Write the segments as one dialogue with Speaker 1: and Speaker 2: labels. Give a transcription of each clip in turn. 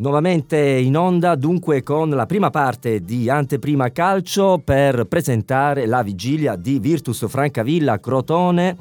Speaker 1: Nuovamente in onda dunque con la prima parte di Anteprima Calcio per presentare la vigilia di Virtus Francavilla Crotone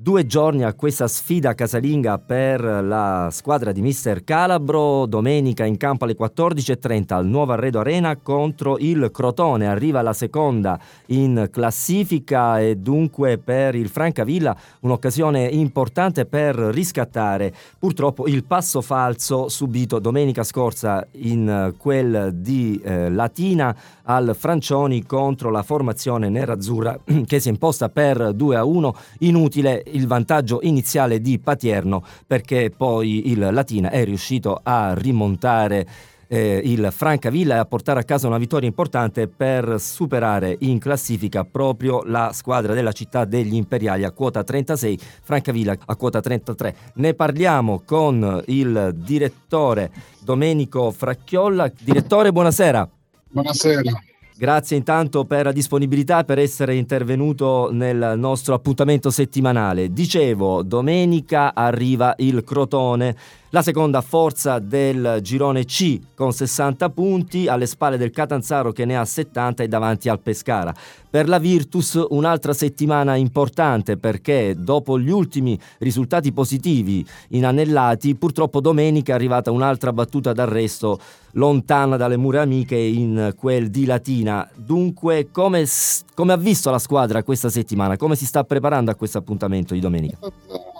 Speaker 1: Due giorni a questa sfida casalinga per la squadra di Mister Calabro, domenica in campo alle 14.30 al Nuovo Arredo Arena contro il Crotone, arriva la seconda in classifica e dunque per il Francavilla un'occasione importante per riscattare purtroppo il passo falso subito domenica scorsa in quel di eh, Latina al Francioni contro la formazione nerazzurra che si è imposta per 2 a 1, inutile il vantaggio iniziale di Patierno perché poi il Latina è riuscito a rimontare eh, il Francavilla e a portare a casa una vittoria importante per superare in classifica proprio la squadra della città degli Imperiali a quota 36, Francavilla a quota 33. Ne parliamo con il direttore Domenico Fracchiolla. Direttore, buonasera.
Speaker 2: Buonasera.
Speaker 1: Grazie intanto per la disponibilità per essere intervenuto nel nostro appuntamento settimanale. Dicevo, domenica arriva il Crotone la seconda forza del girone C con 60 punti, alle spalle del Catanzaro che ne ha 70 e davanti al Pescara. Per la Virtus un'altra settimana importante perché dopo gli ultimi risultati positivi inanellati, purtroppo domenica è arrivata un'altra battuta d'arresto lontana dalle mura amiche in quel di Latina. Dunque, come, come ha visto la squadra questa settimana? Come si sta preparando a questo appuntamento di domenica?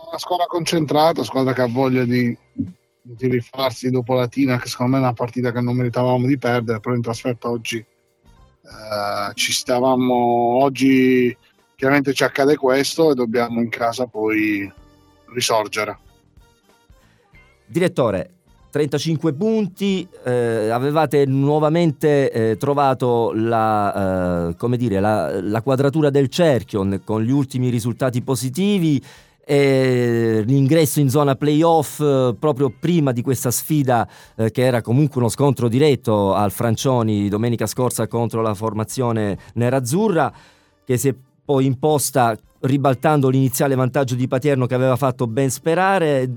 Speaker 2: una squadra concentrata, squadra che ha voglia di, di rifarsi dopo Latina, che secondo me è una partita che non meritavamo di perdere, però in trasferta oggi eh, ci stavamo, oggi chiaramente ci accade questo e dobbiamo in casa poi risorgere.
Speaker 1: Direttore, 35 punti, eh, avevate nuovamente eh, trovato la, eh, dire, la, la, quadratura del cerchio con gli ultimi risultati positivi eh, l'ingresso in zona playoff eh, proprio prima di questa sfida eh, che era comunque uno scontro diretto al Francioni domenica scorsa contro la formazione nerazzurra che si è poi imposta ribaltando l'iniziale vantaggio di Patierno che aveva fatto ben sperare.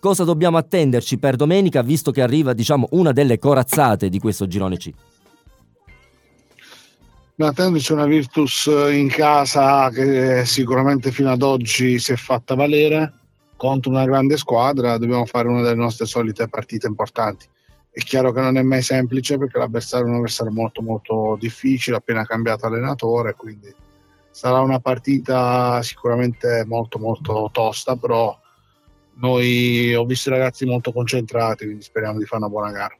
Speaker 1: Cosa dobbiamo attenderci per domenica visto che arriva diciamo una delle corazzate di questo girone C?
Speaker 2: Attendici una Virtus in casa che sicuramente fino ad oggi si è fatta valere contro una grande squadra, dobbiamo fare una delle nostre solite partite importanti. È chiaro che non è mai semplice perché l'avversario è un avversario molto molto difficile, appena cambiato allenatore, quindi sarà una partita sicuramente molto molto tosta, però noi ho visto i ragazzi molto concentrati, quindi speriamo di fare una buona gara.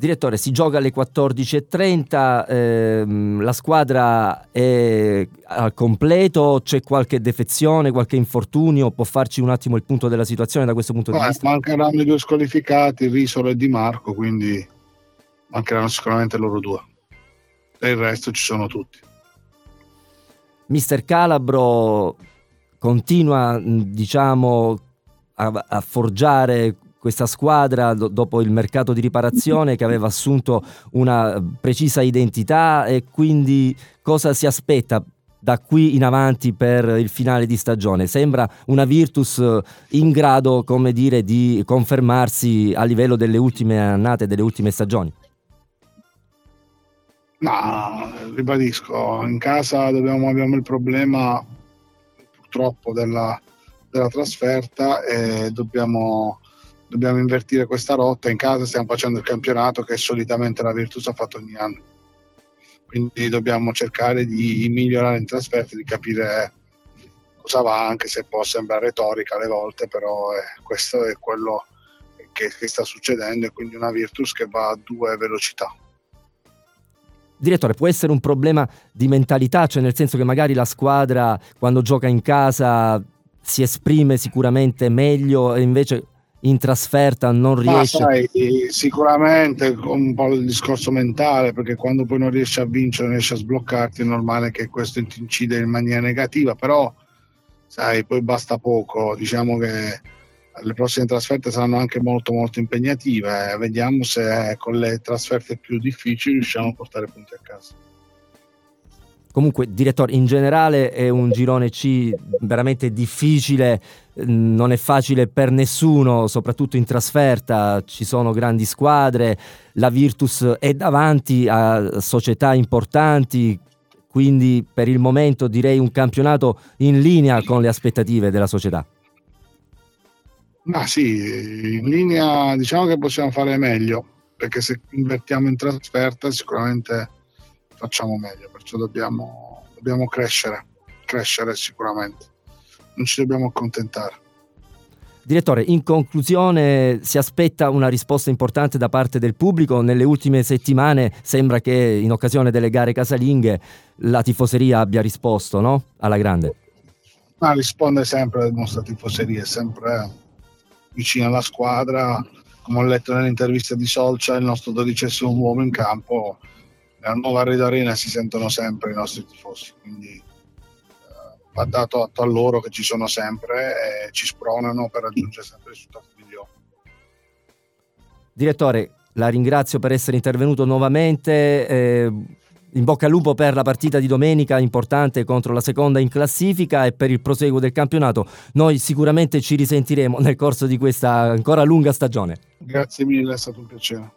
Speaker 1: Direttore, si gioca alle 14.30, ehm, la squadra è al completo, c'è qualche defezione, qualche infortunio, può farci un attimo il punto della situazione da questo punto
Speaker 2: Beh,
Speaker 1: di vista?
Speaker 2: Mancheranno i due squalificati, Risolo e Di Marco, quindi mancheranno sicuramente loro due. E il resto ci sono tutti.
Speaker 1: Mister Calabro continua, diciamo, a, a forgiare questa squadra do- dopo il mercato di riparazione che aveva assunto una precisa identità e quindi cosa si aspetta da qui in avanti per il finale di stagione? Sembra una Virtus in grado, come dire, di confermarsi a livello delle ultime annate, delle ultime stagioni?
Speaker 2: No, ribadisco, in casa dobbiamo, abbiamo il problema purtroppo della, della trasferta e dobbiamo dobbiamo invertire questa rotta. In casa stiamo facendo il campionato che solitamente la Virtus ha fatto ogni anno. Quindi dobbiamo cercare di migliorare in trasferta, di capire cosa va, anche se può sembrare retorica alle volte, però eh, questo è quello che, che sta succedendo e quindi una Virtus che va a due velocità.
Speaker 1: Direttore, può essere un problema di mentalità, cioè nel senso che magari la squadra quando gioca in casa si esprime sicuramente meglio e invece in trasferta non riesce.
Speaker 2: Sai, sicuramente un po' il discorso mentale, perché quando poi non riesci a vincere, non riesci a sbloccarti, è normale che questo ti incide in maniera negativa, però sai, poi basta poco, diciamo che le prossime trasferte saranno anche molto molto impegnative, vediamo se con le trasferte più difficili riusciamo a portare punti a casa.
Speaker 1: Comunque, direttore, in generale è un girone C veramente difficile, non è facile per nessuno, soprattutto in trasferta, ci sono grandi squadre, la Virtus è davanti a società importanti, quindi per il momento direi un campionato in linea con le aspettative della società.
Speaker 2: Ma sì, in linea diciamo che possiamo fare meglio, perché se invertiamo in trasferta sicuramente facciamo meglio, perciò dobbiamo, dobbiamo crescere, crescere sicuramente, non ci dobbiamo accontentare.
Speaker 1: Direttore, in conclusione si aspetta una risposta importante da parte del pubblico. Nelle ultime settimane sembra che in occasione delle gare casalinghe la tifoseria abbia risposto no? alla grande.
Speaker 2: Ma risponde sempre la nostra tifoseria, è sempre vicino alla squadra. Come ho letto nell'intervista di Solcia, il nostro dodicesimo uomo in campo nella nuova Red Arena si sentono sempre i nostri tifosi, quindi eh, va dato atto a loro che ci sono sempre e ci spronano per raggiungere sempre il risultato migliore.
Speaker 1: Direttore, la ringrazio per essere intervenuto nuovamente. Eh, in bocca al lupo per la partita di domenica importante contro la seconda in classifica e per il proseguo del campionato. Noi sicuramente ci risentiremo nel corso di questa ancora lunga stagione.
Speaker 2: Grazie mille, è stato un piacere.